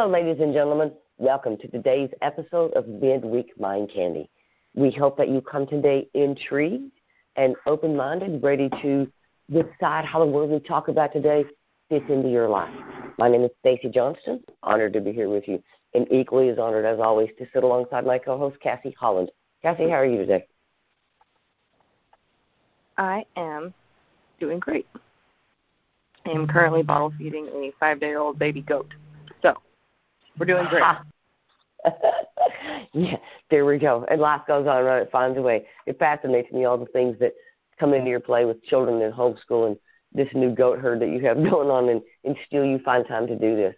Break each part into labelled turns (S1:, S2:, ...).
S1: Hello, ladies and gentlemen. Welcome to today's episode of Midweek Mind Candy. We hope that you come today intrigued and open minded, ready to decide how the word we talk about today fits into your life. My name is Stacy Johnston. Honored to be here with you, and equally as honored as always to sit alongside my co-host Cassie Holland. Cassie, how are you today?
S2: I am doing great. I am currently bottle feeding a five-day-old baby goat. We're doing great.
S1: yeah, there we go. And life goes on, right? It finds a way. It fascinates me all the things that come into your play with children and homeschool and this new goat herd that you have going on, and, and still you find time to do this.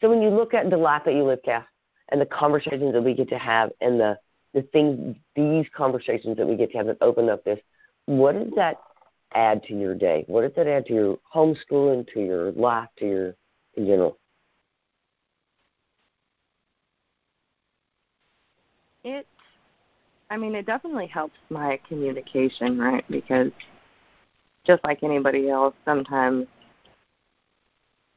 S1: So when you look at the life that you live, Cass, and the conversations that we get to have, and the the things, these conversations that we get to have that open up this, what does that add to your day? What does that add to your homeschooling, to your life, to your in general?
S2: It, I mean, it definitely helps my communication, right? Because just like anybody else, sometimes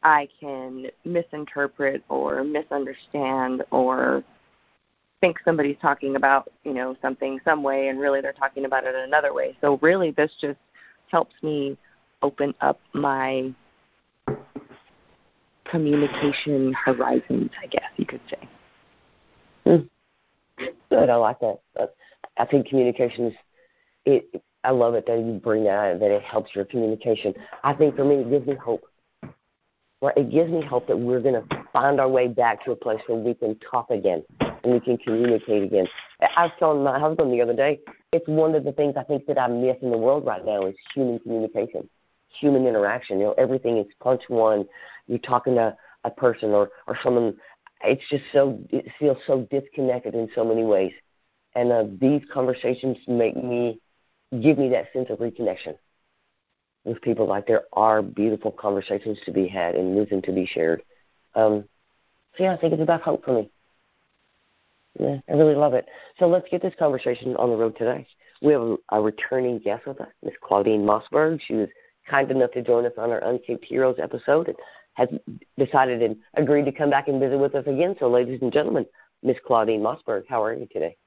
S2: I can misinterpret or misunderstand or think somebody's talking about, you know, something some way and really they're talking about it another way. So really this just helps me open up my communication horizons, I guess you could say.
S1: Hmm. Good. I like that. I think communication is. It. I love it that you bring that that it helps your communication. I think for me, it gives me hope. Right? It gives me hope that we're going to find our way back to a place where we can talk again and we can communicate again. I was telling my husband the other day, it's one of the things I think that I miss in the world right now is human communication, human interaction. You know, everything is punch one. You're talking to a person or or someone it's just so it feels so disconnected in so many ways. And uh, these conversations make me give me that sense of reconnection with people. Like there are beautiful conversations to be had and wisdom to be shared. Um, so yeah i think it's about hope for me. Yeah i really love it. So let's get this conversation on the road today. We have a, returning guest with us miss claudine mossberg. She was kind enough to join us on our uncaped heroes episode. And has decided and agreed to come back and visit with us again. So, ladies and gentlemen, Miss Claudine Mossberg, how are you today?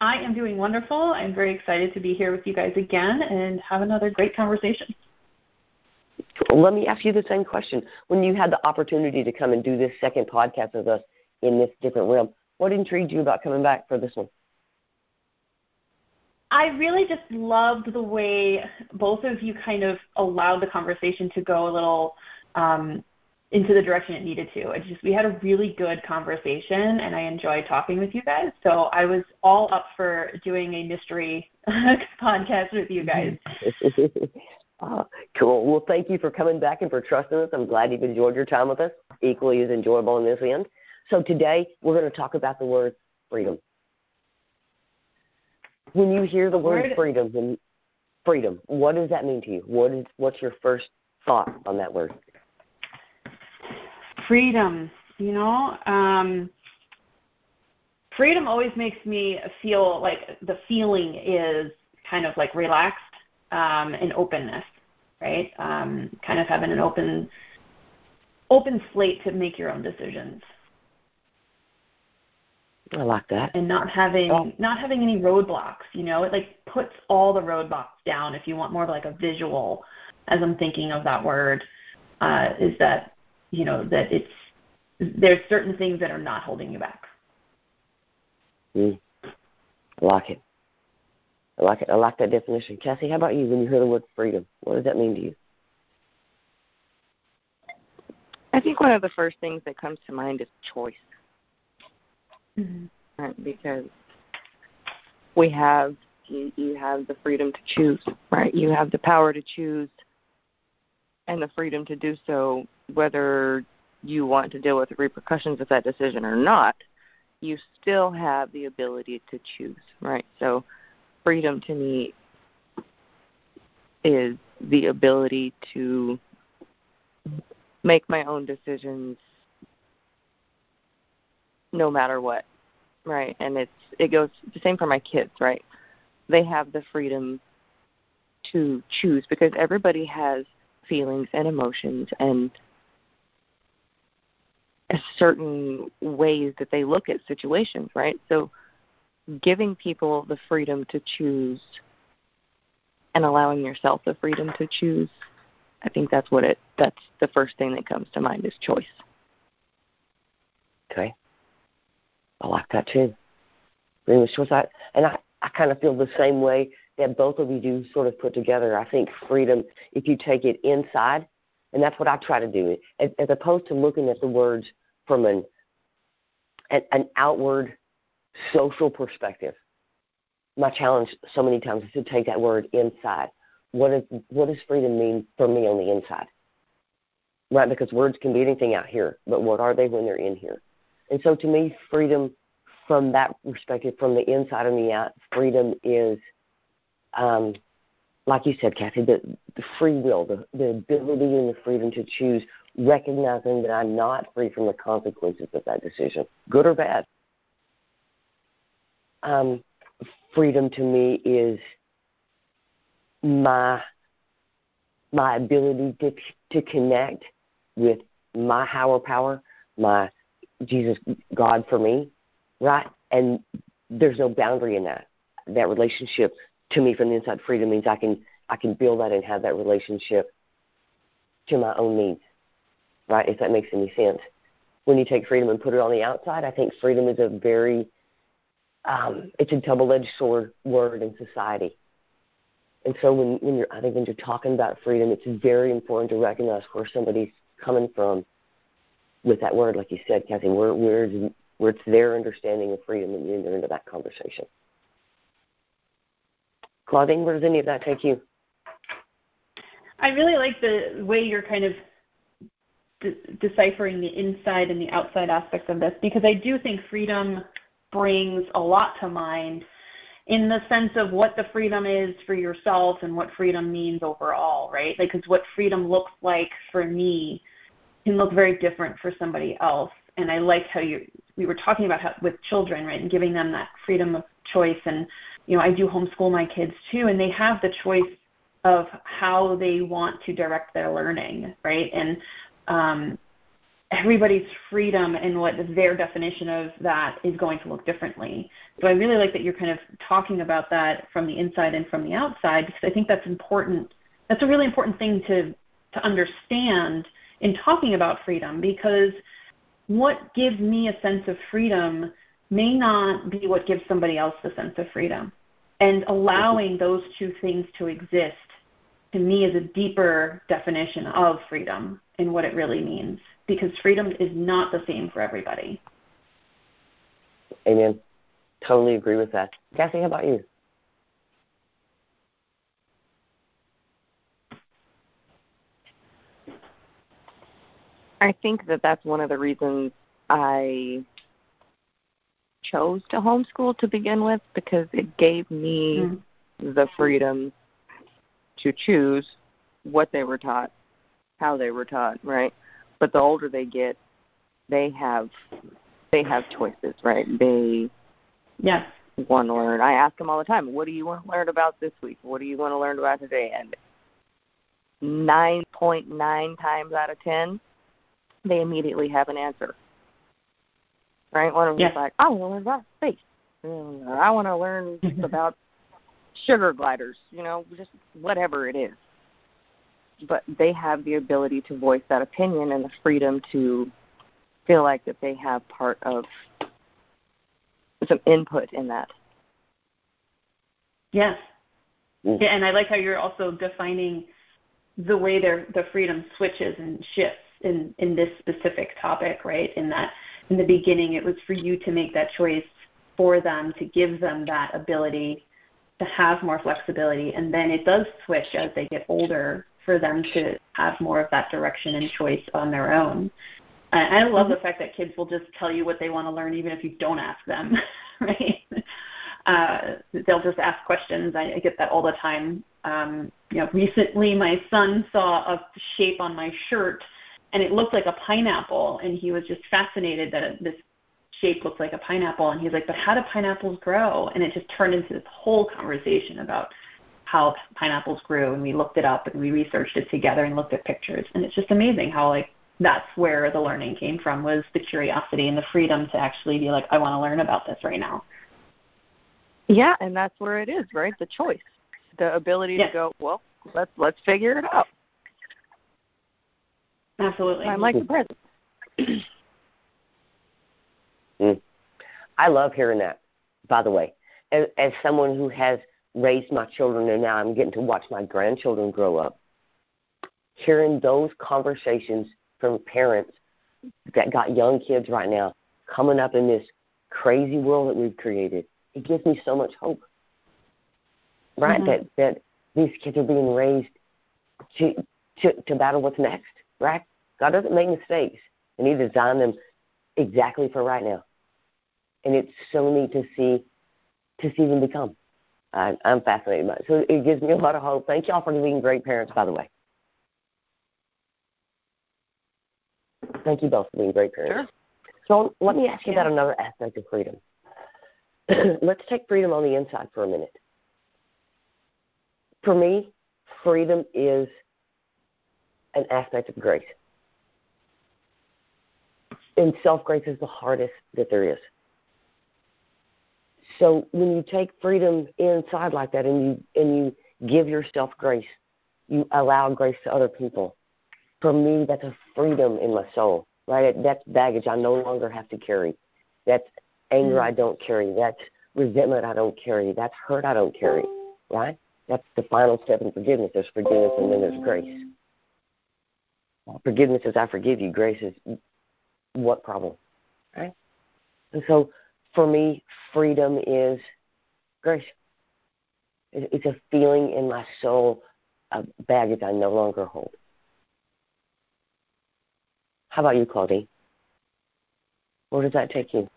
S3: I am doing wonderful. I'm very excited to be here with you guys again and have another great conversation.
S1: Well, let me ask you the same question. When you had the opportunity to come and do this second podcast with us in this different realm, what intrigued you about coming back for this one?
S3: I really just loved the way both of you kind of allowed the conversation to go a little um, into the direction it needed to. It just we had a really good conversation, and I enjoyed talking with you guys. So I was all up for doing a mystery podcast with you guys.
S1: uh, cool. Well, thank you for coming back and for trusting us. I'm glad you've enjoyed your time with us. Equally as enjoyable in this end. So today we're going to talk about the word freedom. When you hear the word, word freedom, freedom, what does that mean to you? What is what's your first thought on that word?
S3: Freedom you know um freedom always makes me feel like the feeling is kind of like relaxed um and openness right um kind of having an open open slate to make your own decisions
S1: I like that.
S3: And not having oh. not having any roadblocks, you know, it like puts all the roadblocks down if you want more of like a visual as I'm thinking of that word, uh, is that you know that it's there's certain things that are not holding you back.
S1: Mm. I like it. I like it. I like that definition. Cassie, how about you? When you hear the word freedom, what does that mean to you?
S2: I think one of the first things that comes to mind is choice.
S3: Mm-hmm.
S2: Right, because we have you, you have the freedom to choose, right? You have the power to choose and the freedom to do so whether you want to deal with the repercussions of that decision or not, you still have the ability to choose, right? So, freedom to me is the ability to make my own decisions no matter what, right? And it's it goes the same for my kids, right? They have the freedom to choose because everybody has feelings and emotions and certain ways that they look at situations, right? So giving people the freedom to choose and allowing yourself the freedom to choose, I think that's what it that's the first thing that comes to mind is choice.
S1: Okay. I like that too. Freedom choice. I, and I, I kind of feel the same way that both of you do sort of put together. I think freedom, if you take it inside, and that's what I try to do, as, as opposed to looking at the words from an, an, an outward social perspective. My challenge so many times is to take that word inside. What, is, what does freedom mean for me on the inside? Right, because words can be anything out here, but what are they when they're in here? And so to me, freedom from that perspective, from the inside and the out, freedom is, um, like you said, Cassie, the, the free will, the, the ability and the freedom to choose, recognizing that I'm not free from the consequences of that decision, good or bad. Um, freedom to me is my my ability to to connect with my higher power, my Jesus, God for me, right? And there's no boundary in that. That relationship to me from the inside freedom means I can I can build that and have that relationship to my own needs, right? If that makes any sense. When you take freedom and put it on the outside, I think freedom is a very um, it's a double-edged sword word in society. And so when, when you're, I think when you're talking about freedom, it's very important to recognize where somebody's coming from with that word, like you said, Cassie, where, where, where it's their understanding of freedom and you enter into that conversation. Claudine, where does any of that take you?
S3: I really like the way you're kind of de- deciphering the inside and the outside aspects of this because I do think freedom brings a lot to mind in the sense of what the freedom is for yourself and what freedom means overall, right? Like, because what freedom looks like for me can look very different for somebody else. And I like how you we were talking about how, with children, right, and giving them that freedom of choice. And you know, I do homeschool my kids too, and they have the choice of how they want to direct their learning, right? And um, everybody's freedom and what their definition of that is going to look differently. So I really like that you're kind of talking about that from the inside and from the outside because I think that's important. That's a really important thing to to understand in talking about freedom because what gives me a sense of freedom may not be what gives somebody else the sense of freedom. And allowing those two things to exist to me is a deeper definition of freedom and what it really means because freedom is not the same for everybody.
S1: Amen. Totally agree with that. Cassie, how about you?
S2: I think that that's one of the reasons I chose to homeschool to begin with because it gave me mm-hmm. the freedom to choose what they were taught, how they were taught, right? But the older they get, they have they have choices, right? They
S3: yes
S2: want to learn. I ask them all the time, "What do you want to learn about this week? What do you want to learn about today?" And nine point nine times out of ten, they immediately have an answer. Right? One of them is like, I want to learn about space. Or I want to learn about sugar gliders, you know, just whatever it is. But they have the ability to voice that opinion and the freedom to feel like that they have part of some input in that.
S3: Yes. Mm. Yeah, and I like how you're also defining the way their the freedom switches and shifts in in this specific topic, right? In that in the beginning it was for you to make that choice for them to give them that ability to have more flexibility and then it does switch as they get older for them to have more of that direction and choice on their own. I, I love the fact that kids will just tell you what they want to learn even if you don't ask them, right? Uh, they'll just ask questions. I, I get that all the time. Um, you know, recently my son saw a shape on my shirt and it looked like a pineapple, and he was just fascinated that this shape looked like a pineapple, and he's like, "But how do pineapples grow?" And it just turned into this whole conversation about how pineapples grew, and we looked it up and we researched it together and looked at pictures, and it's just amazing how like that's where the learning came from was the curiosity and the freedom to actually be like, I want to learn about this right now.
S2: Yeah, and that's where it is, right? The choice, the ability
S3: yes.
S2: to go. Well, let's let's figure it out.
S3: Absolutely.
S2: I'm like the present.
S1: I love hearing that. By the way, as, as someone who has raised my children and now I'm getting to watch my grandchildren grow up, hearing those conversations from parents that got young kids right now coming up in this crazy world that we've created, it gives me so much hope. Right? Mm-hmm. That that these kids are being raised to to to battle what's next. Right? God doesn't make mistakes, and He designed them exactly for right now. And it's so neat to see to see them become. I, I'm fascinated by it. So it gives me a lot of hope. Thank y'all for being great parents, by the way. Thank you both for being great parents. Sure. So let me ask you about another aspect of freedom. Let's take freedom on the inside for a minute. For me, freedom is an aspect of grace. And self grace is the hardest that there is. So when you take freedom inside like that and you and you give yourself grace, you allow grace to other people. For me, that's a freedom in my soul, right? That's baggage I no longer have to carry. That's anger mm-hmm. I don't carry. That's resentment I don't carry. That's hurt I don't carry, right? That's the final step in forgiveness. There's forgiveness and then there's grace. Forgiveness is I forgive you. Grace is what problem, right? And so for me, freedom is grace. It's a feeling in my soul of baggage I no longer hold. How about you, Claudine? Where does that take you?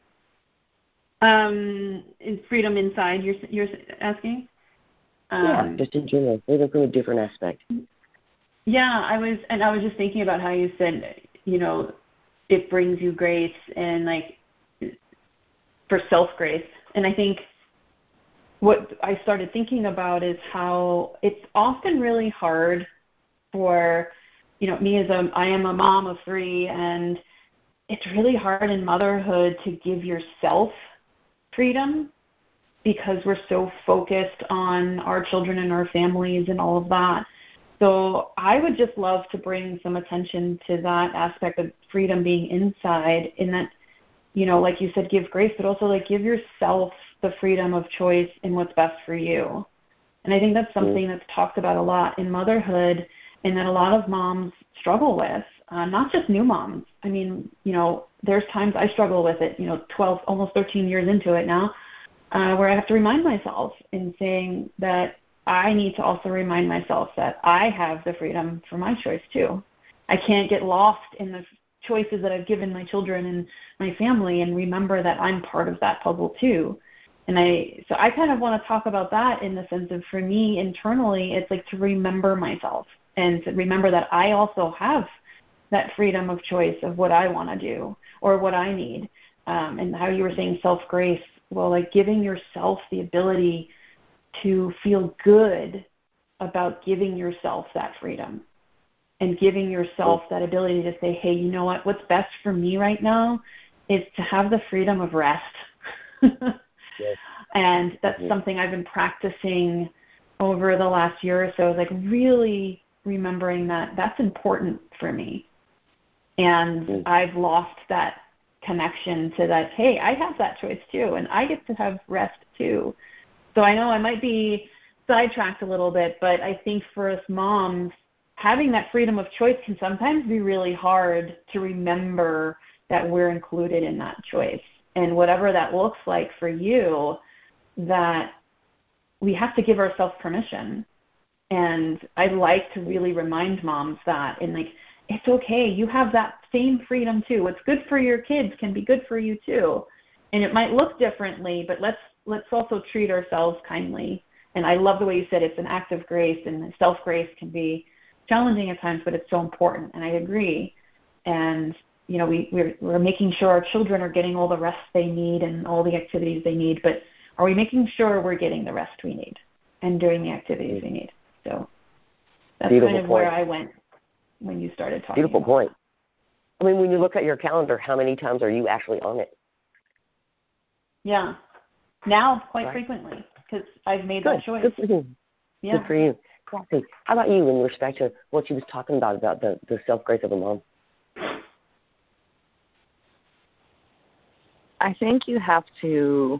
S3: Um, is freedom inside? You're you're asking?
S1: Um, yeah, just in general, freedom from a different aspect.
S3: Yeah, I was, and I was just thinking about how you said, you know, it brings you grace and like for self grace. And I think what I started thinking about is how it's often really hard for you know me as a I am a mom of three and it's really hard in motherhood to give yourself freedom because we're so focused on our children and our families and all of that. So I would just love to bring some attention to that aspect of freedom being inside in that you know, like you said, give grace, but also like give yourself the freedom of choice in what's best for you. And I think that's mm-hmm. something that's talked about a lot in motherhood and that a lot of moms struggle with, uh, not just new moms. I mean, you know, there's times I struggle with it, you know, 12, almost 13 years into it now, uh, where I have to remind myself in saying that I need to also remind myself that I have the freedom for my choice too. I can't get lost in the choices that I've given my children and my family and remember that I'm part of that puzzle too. And I so I kind of want to talk about that in the sense of for me internally it's like to remember myself and to remember that I also have that freedom of choice of what I want to do or what I need. Um, and how you were saying self grace, well, like giving yourself the ability to feel good about giving yourself that freedom and giving yourself that ability to say, hey, you know what? What's best for me right now is to have the freedom of rest. yes. And that's yes. something I've been practicing over the last year or so, like really remembering that that's important for me. And. I've lost that connection to that, hey, I have that choice too, and I get to have rest too. So I know I might be sidetracked a little bit, but I think for us moms, having that freedom of choice can sometimes be really hard to remember that we're included in that choice. And whatever that looks like for you, that we have to give ourselves permission. And I like to really remind moms that and like it's okay, you have that same freedom too. What's good for your kids can be good for you too. And it might look differently, but let's let's also treat ourselves kindly. And I love the way you said it's an act of grace and self grace can be challenging at times, but it's so important. And I agree. And you know, we we're, we're making sure our children are getting all the rest they need and all the activities they need. But are we making sure we're getting the rest we need and doing the activities we need? So that's
S1: Beautiful
S3: kind of
S1: point.
S3: where I went when you started talking.
S1: Beautiful point. I mean, when you look at your calendar, how many times are you actually on it?
S3: Yeah. Now, quite
S1: Right.
S3: frequently, because I've made
S1: Good.
S3: that choice.
S1: Good for you.
S3: Yeah.
S1: Good for you. Cassie. How about you in respect to what she was talking about about the, the self grace of a mom?
S2: I think you have to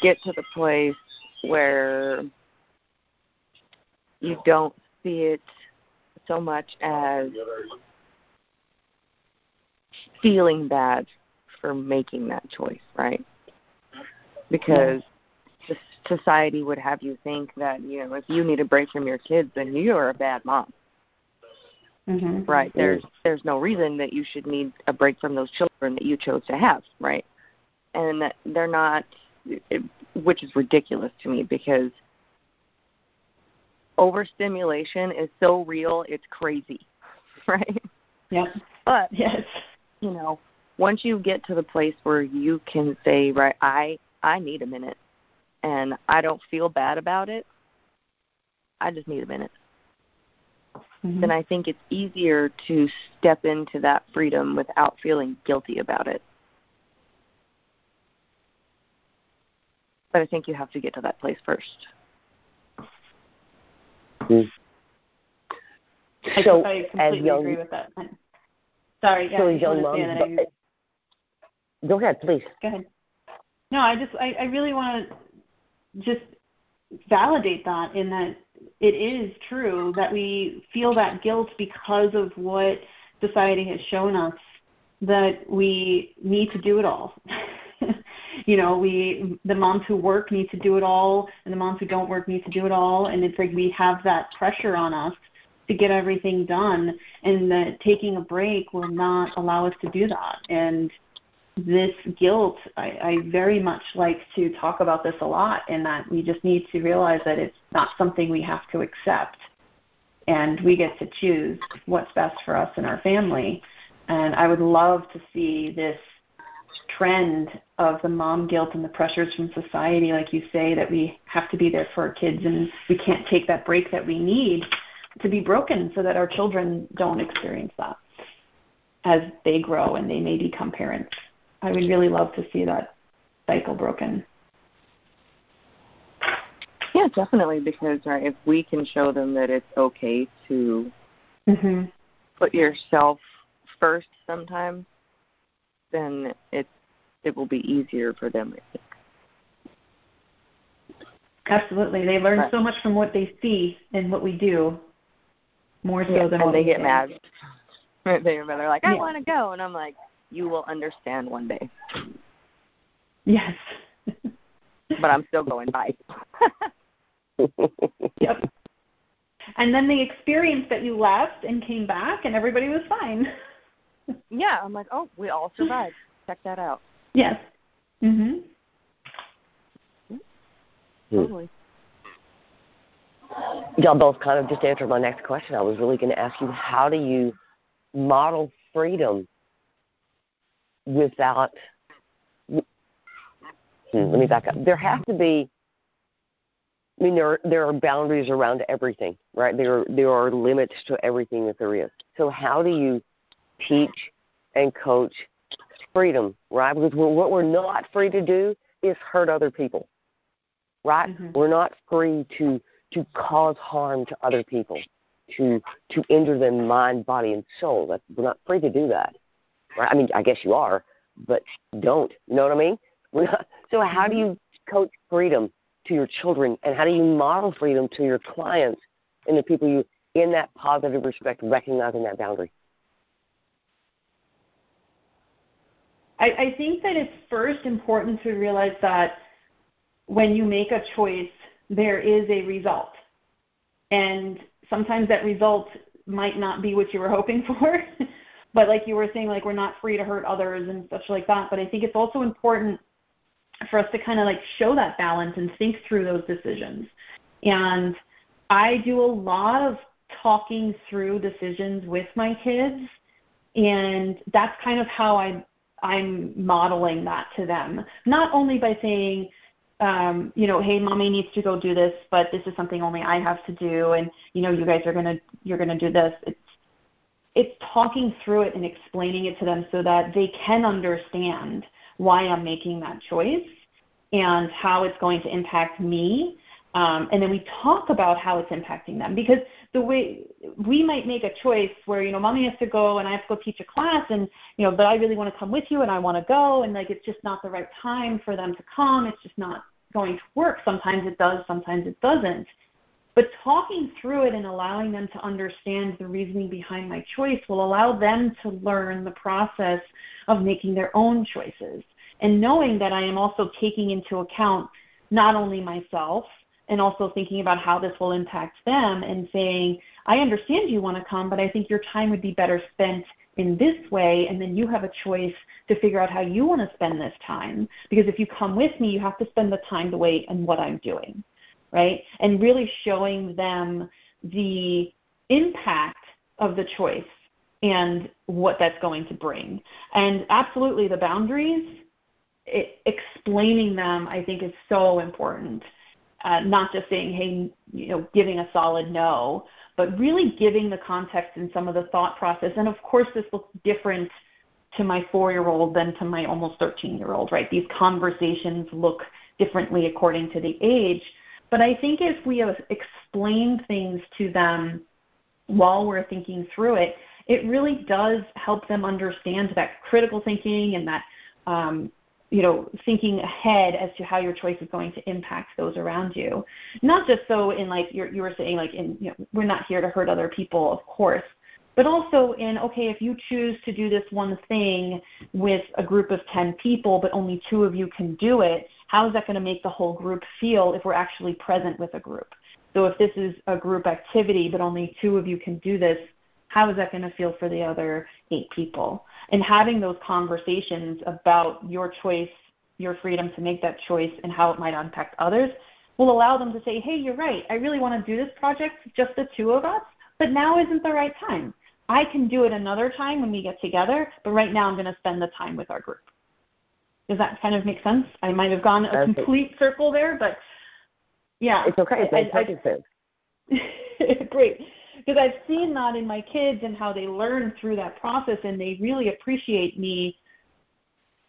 S2: get to the place where you don't see it so much as feeling bad for making that choice, right? Because the society would have you think that, you know, if you need a break from your kids, then you're a bad mom.
S3: hmm
S2: right. There's there's no reason that you should need a break from those children that you chose to have right? And that they're not it, which is ridiculous to me because overstimulation is so real it's crazy right?
S3: Yeah
S2: but
S3: Yes.
S2: you know once you get to the place where you can say right i i need a minute and i don't feel bad about it i just need a minute
S3: Mhm.
S2: then I think it's easier to step into that freedom without feeling guilty about it. But I think you have to get to that place first.
S3: I,
S1: So,
S3: I completely
S1: young,
S3: agree with that. Sorry, yeah,
S1: so
S3: I
S1: as
S3: just
S1: young
S3: wanted to say that I,
S1: go ahead, please.
S3: Go ahead. No, I just I, I really want to just validate that in that it is true that we feel that guilt because of what society has shown us that we need to do it all. you know, we the moms who work need to do it all and the moms who don't work need to do it all and it's like we have that pressure on us to get everything done and that taking a break will not allow us to do that. And this guilt, I, I very much like to talk about this a lot, in that we just need to realize that it's not something we have to accept. And we get to choose what's best for us and our family. And I would love to see this trend of the mom guilt and the pressures from society, like you say, that we have to be there for our kids and we can't take that break that we need to be broken so that our children don't experience that as they grow and they may become parents. I would really love to see that cycle broken.
S2: Yeah, definitely because right, if we can show them that it's okay to
S3: Mm-hmm.
S2: put yourself first sometimes, then it it will be easier for them, I think.
S3: Absolutely. They learn
S2: Right.
S3: so much from what they see and what we do, more so
S2: Yeah,
S3: than
S2: and
S3: what
S2: they get
S3: say.
S2: mad. They're they're like, I
S3: Yeah.
S2: want to go, and I'm like, you will understand one day,
S3: Yes.
S2: but I'm still going. Bye.
S3: yep. And then the experience that you left and came back and everybody was fine.
S2: yeah, I'm like, oh, we all survived. Check that out.
S3: yes. Mhm.
S1: Hmm.
S2: Totally.
S1: Y'all both kind of just answered my next question. I was really going to ask you, how do you model freedom without? Hmm, let me back up. There has to be. I mean, there are, there are boundaries around everything, right? There are, there are limits to everything that there is. So how do you teach and coach freedom, right? Because we're, what we're not free to do is hurt other people, right?
S3: Mhm.
S1: We're not free to to cause harm to other people, to to injure them mind, body, and soul. That we're not free to do that, right? I mean, I guess you are, but don't. You know what I mean? So how do you mm-hmm. coach freedom to your children, and how do you model freedom to your clients and the people you in that positive respect, recognizing that boundary?
S3: I, I think that it's first important to realize that when you make a choice, there is a result. And sometimes that result might not be what you were hoping for. But like you were saying, like we're not free to hurt others and such like that. But I think it's also important for us to kind of like show that balance and think through those decisions. And I do a lot of talking through decisions with my kids and that's kind of how I I'm modeling that to them. Not only by saying, um, you know, hey, mommy needs to go do this, but this is something only I have to do, and you know, you guys are gonna you're gonna do this. It's it's talking through it and explaining it to them so that they can understand why I'm making that choice and how it's going to impact me. Um, and then we talk about how it's impacting them because the way we might make a choice where you know mommy has to go and I have to go teach a class and you know but I really want to come with you and I want to go and like it's just not the right time for them to come. It's just not going to work. Sometimes it does sometimes it doesn't but talking through it and allowing them to understand the reasoning behind my choice will allow them to learn the process of making their own choices and knowing that I am also taking into account not only myself and also thinking about how this will impact them and saying, I understand you want to come, but I think your time would be better spent in this way, and then you have a choice to figure out how you want to spend this time. Because if you come with me, you have to spend the time to wait and what I'm doing, right? And really showing them the impact of the choice and what that's going to bring. And absolutely, the boundaries, it, explaining them, I think, is so important uh, not just saying, hey, you know, giving a solid no, but really giving the context and some of the thought process. And of course, this looks different to my four year old than to my almost 13 year old, right? These conversations look differently according to the age. But I think if we have explained things to them while we're thinking through it, it really does help them understand that critical thinking and that um, you know, thinking ahead as to how your choice is going to impact those around you. Not just so in like you're, you were saying, like in you know, we're not here to hurt other people, of course, but also in okay, if you choose to do this one thing with a group of ten people, but only two of you can do it, how is that going to make the whole group feel if we're actually present with a group? So if this is a group activity, but only two of you can do this, how is that going to feel for the other eight people? And having those conversations about your choice, your freedom to make that choice, and how it might impact others will allow them to say, hey, you're right. I really want to do this project, just the two of us, but now isn't the right time. I can do it another time when we get together, but right now I'm going to spend the time with our group. Does that kind of make sense? I might have gone a complete circle there, but yeah.
S1: It's okay. It makes perfect sense.
S3: Great because I've seen that in my kids and how they learn through that process, and they really appreciate me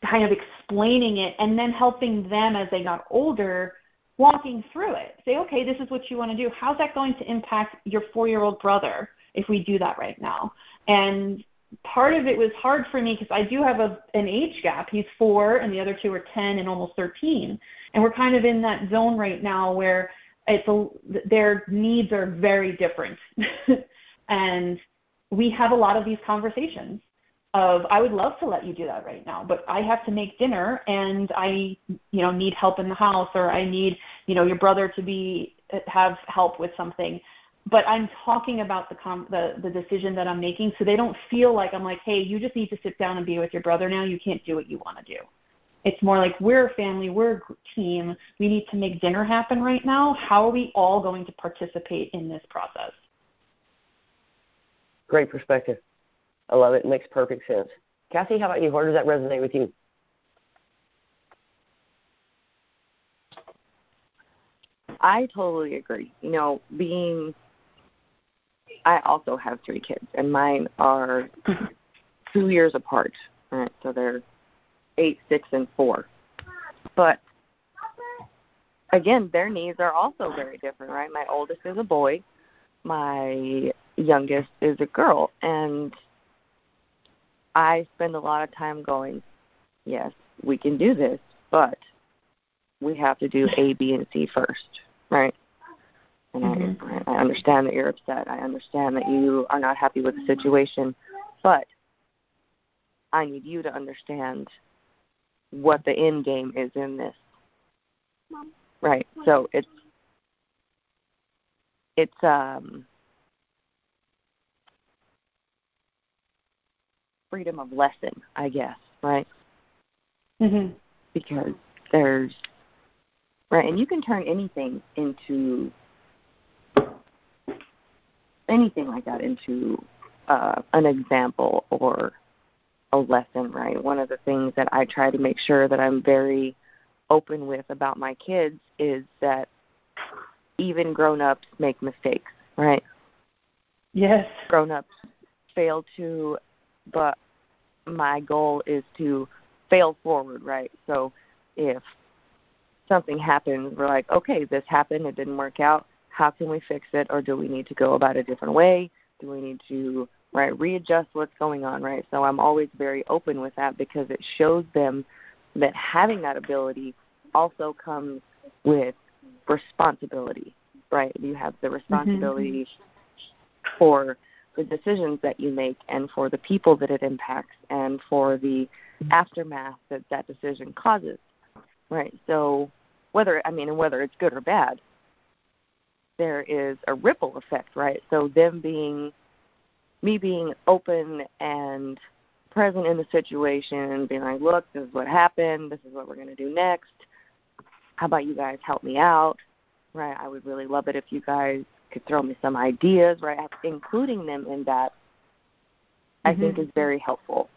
S3: kind of explaining it and then helping them as they got older walking through it. Say, okay, this is what you want to do. How's that going to impact your four year old brother if we do that right now? And part of it was hard for me because I do have a, an age gap. He's four, and the other two are 10 and almost 13. And we're kind of in that zone right now where it's a, their needs are very different. and we have a lot of these conversations of I would love to let you do that right now, but I have to make dinner and I you know need help in the house or I need you know your brother to be have help with something. But I'm talking about the com- the the decision that I'm making so they don't feel like I'm like, "Hey, you just need to sit down and be with your brother now. You can't do what you want to do." It's more like we're a family, we're a team. We need to make dinner happen right now. How are we all going to participate in this process?
S1: Great perspective. I love it. it makes perfect sense. Cassie, how about you? Where does that resonate with you?
S2: I totally agree. You know, being I also have three kids and mine are two years apart. Right. So they're eight, six, and four. But again, their needs are also very different, right? My oldest is a boy, my youngest is a girl, and I spend a lot of time going, yes, we can do this, but we have to do A, B, and C first, right? And mm-hmm. I, I understand that you're upset. I understand that you are not happy with the situation, but I need you to understand what the end game is in this. Mom. Right. So it's it's um freedom of lesson, I guess, right?
S3: Mhm.
S2: Because there's right, and you can turn anything into anything like that into uh, an example or a lesson, right? One of the things that I try to make sure that I'm very open with about my kids is that even grown ups make mistakes, right?
S3: Yes.
S2: Grown ups fail to, but my goal is to fail forward, right? So if something happens, we're like, okay, this happened, it didn't work out. How can we fix it, or do we need to go about a different way? Do we need to right readjust what's going on, right? So I'm always very open with that because it shows them that having that ability also comes with responsibility, right? You have the responsibility mm-hmm. for the decisions that you make and for the people that it impacts and for the aftermath that that decision causes, right? So whether I mean, and whether it's good or bad, there is a ripple effect, right? So them being me being open and present in the situation being like, look, this is what happened. This is what we're going to do next. How about you guys help me out? Right? I would really love it if you guys could throw me some ideas, right? Including them in that, I mm-hmm. think is very helpful.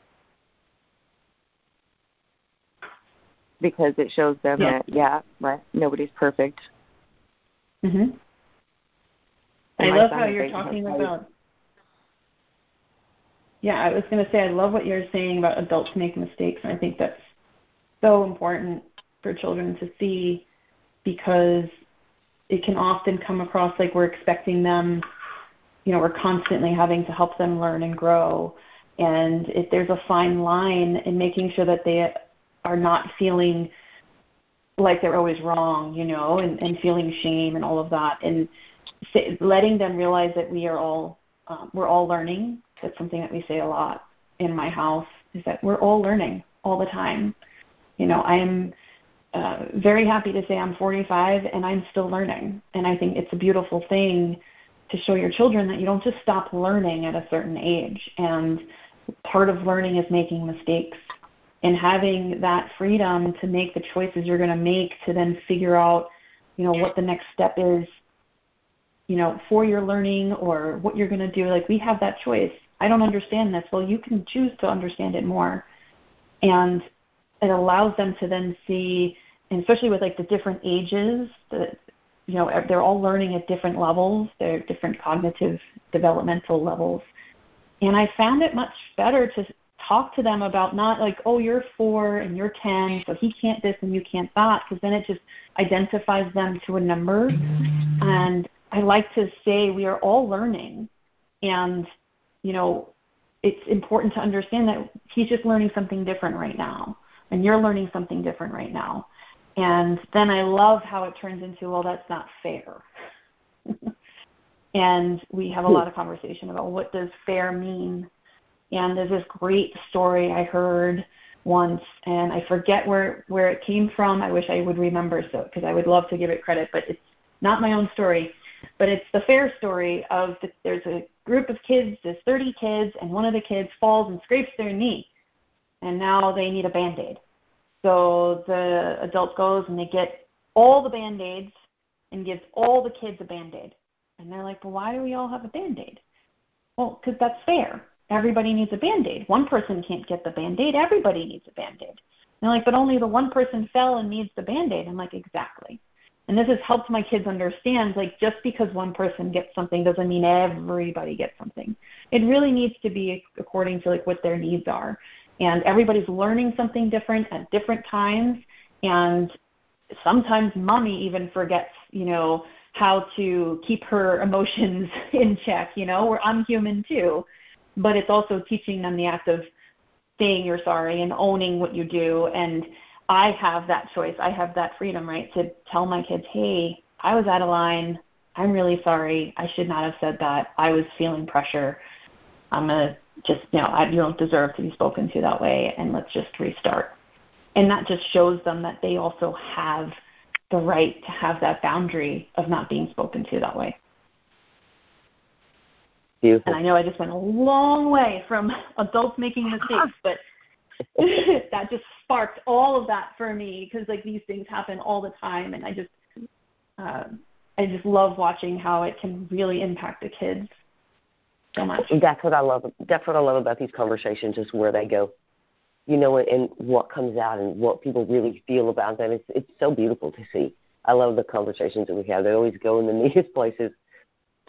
S2: Because it shows them yeah. that, yeah, right, nobody's perfect.
S3: Mhm. I love how you're talking about yeah, I was going to say I love what you're saying about adults make mistakes, and I think that's so important for children to see because it can often come across like we're expecting them, you know, we're constantly having to help them learn and grow. And if there's a fine line in making sure that they are not feeling like they're always wrong, you know, and, and feeling shame and all of that, and letting them realize that we are all um, we're all learning that's something that we say a lot in my house is that we're all learning all the time. You know, I'm uh, very happy to say I'm 45 and I'm still learning. And I think it's a beautiful thing to show your children that you don't just stop learning at a certain age. And part of learning is making mistakes and having that freedom to make the choices you're going to make to then figure out, you know, what the next step is, you know, for your learning or what you're going to do. Like we have that choice. I don't understand this. Well, you can choose to understand it more. And it allows them to then see, and especially with like the different ages, that you know, they're all learning at different levels, they're different cognitive developmental levels. And I found it much better to talk to them about not like, oh, you're four and you're 10, so he can't this and you can't that, because then it just identifies them to a number. Mm-hmm. And I like to say we are all learning. And you know, it's important to understand that he's just learning something different right now, and you're learning something different right now. And then I love how it turns into, well, that's not fair. and we have a hmm. lot of conversation about what does fair mean. And there's this great story I heard once, and I forget where where it came from. I wish I would remember so because I would love to give it credit, but it's not my own story. But it's the fair story of the, there's a group of kids, there's 30 kids, and one of the kids falls and scrapes their knee, and now they need a band aid. So the adult goes and they get all the band aids and gives all the kids a band aid. And they're like, well, why do we all have a band aid? Well, because that's fair. Everybody needs a band aid. One person can't get the band aid, everybody needs a band aid. They're like, but only the one person fell and needs the band aid. I'm like, exactly. And this has helped my kids understand like just because one person gets something doesn't mean everybody gets something. It really needs to be according to like what their needs are. And everybody's learning something different at different times and sometimes mommy even forgets, you know, how to keep her emotions in check, you know, where I'm human too. But it's also teaching them the act of saying you're sorry and owning what you do and I have that choice. I have that freedom, right, to tell my kids, hey, I was out of line. I'm really sorry. I should not have said that. I was feeling pressure. I'm going to just, you know, I, you don't deserve to be spoken to that way, and let's just restart. And that just shows them that they also have the right to have that boundary of not being spoken to that way.
S1: Beautiful.
S3: And I know I just went a long way from adults making mistakes, but that just sparked all of that for me because like these things happen all the time, and I just uh, I just love watching how it can really impact the kids so much.
S1: That's what I love. That's what I love about these conversations is where they go, you know, and what comes out and what people really feel about them. It's it's so beautiful to see. I love the conversations that we have. They always go in the neatest places.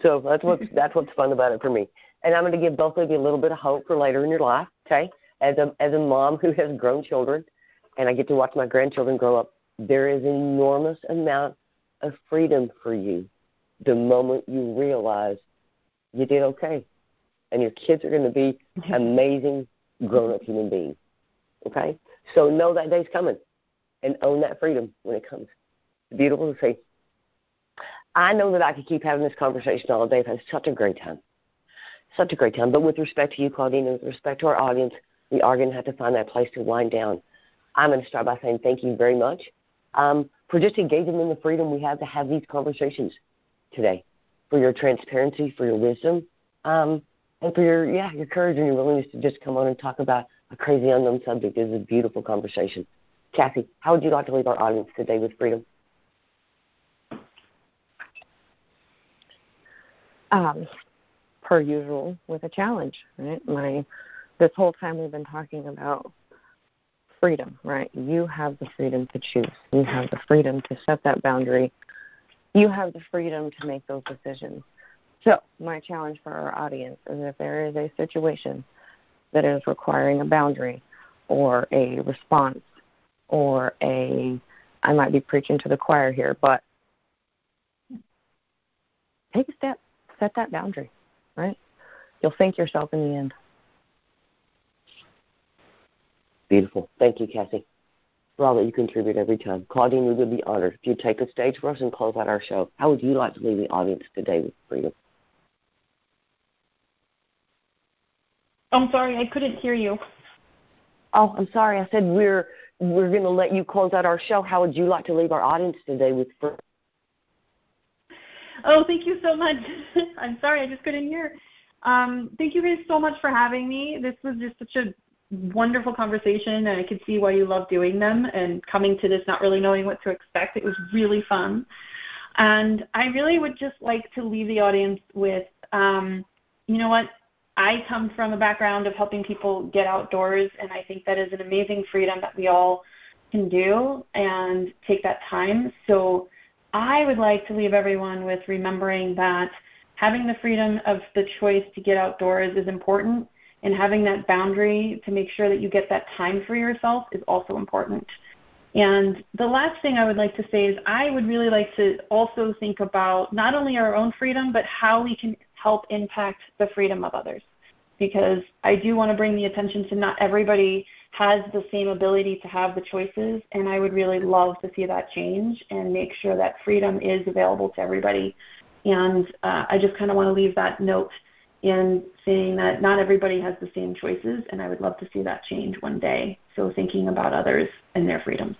S1: So that's what's that's what's fun about it for me. and I'm going to give both of you a little bit of hope for later in your life. Okay, as a as a mom who has grown children, and I get to watch my grandchildren grow up, there is an enormous amount of freedom for you the moment you realize you did okay, and your kids are going to be mm-hmm. amazing grown up human beings. Okay, so know that day's coming, and own that freedom when it comes. It's beautiful to see. I know that I could keep having this conversation all day. I've had such a great time. Such a great time. But with respect to you, Claudine, and with respect to our audience, we are going to have to find that place to wind down. I'm going to start by saying thank you very much um, for just engaging in the freedom we have to have these conversations today, for your transparency, for your wisdom, um, and for your yeah your courage and your willingness to just come on and talk about a crazy unknown subject. It is a beautiful conversation. Cassie, how would you like to leave our audience today with freedom?
S2: Um, per usual, with a challenge, right? My this whole time we've been talking about freedom, right? You have the freedom to choose. You have the freedom to set that boundary. You have the freedom to make those decisions. So, my challenge for our audience is if there is a situation that is requiring a boundary or a response or a, I might be preaching to the choir here, but take a step, set that boundary, right? You'll thank yourself in the end.
S1: Beautiful. Thank you, Cassie, for all that you contribute every time. Claudine, we would be honored if you'd take the stage for us and close out our show. How would you like to leave the audience today with freedom?
S3: I'm sorry, I couldn't hear you.
S1: Oh, I'm sorry. I said we're we're going to let you close out our show. How would you like to leave our audience today with freedom?
S3: Oh, thank you so much. I'm sorry, I just couldn't hear. Um, thank you guys so much for having me. This was just such a wonderful conversation, and I could see why you love doing them and coming to this not really knowing what to expect. It was really fun. And I really would just like to leave the audience with, um, you know what? I come from a background of helping people get outdoors, and I think that is an amazing freedom that we all can do and take that time. So I would like to leave everyone with remembering that having the freedom of the choice to get outdoors is important, and having that boundary to make sure that you get that time for yourself is also important. And the last thing I would like to say is I would really like to also think about not only our own freedom, but how we can help impact the freedom of others. Because I do want to bring the attention to not everybody has the same ability to have the choices, and I would really love to see that change and make sure that freedom is available to everybody. And uh, I just kind of want to leave that note and saying that not everybody has the same choices, and I would love to see that change one day. So thinking about others and their freedoms.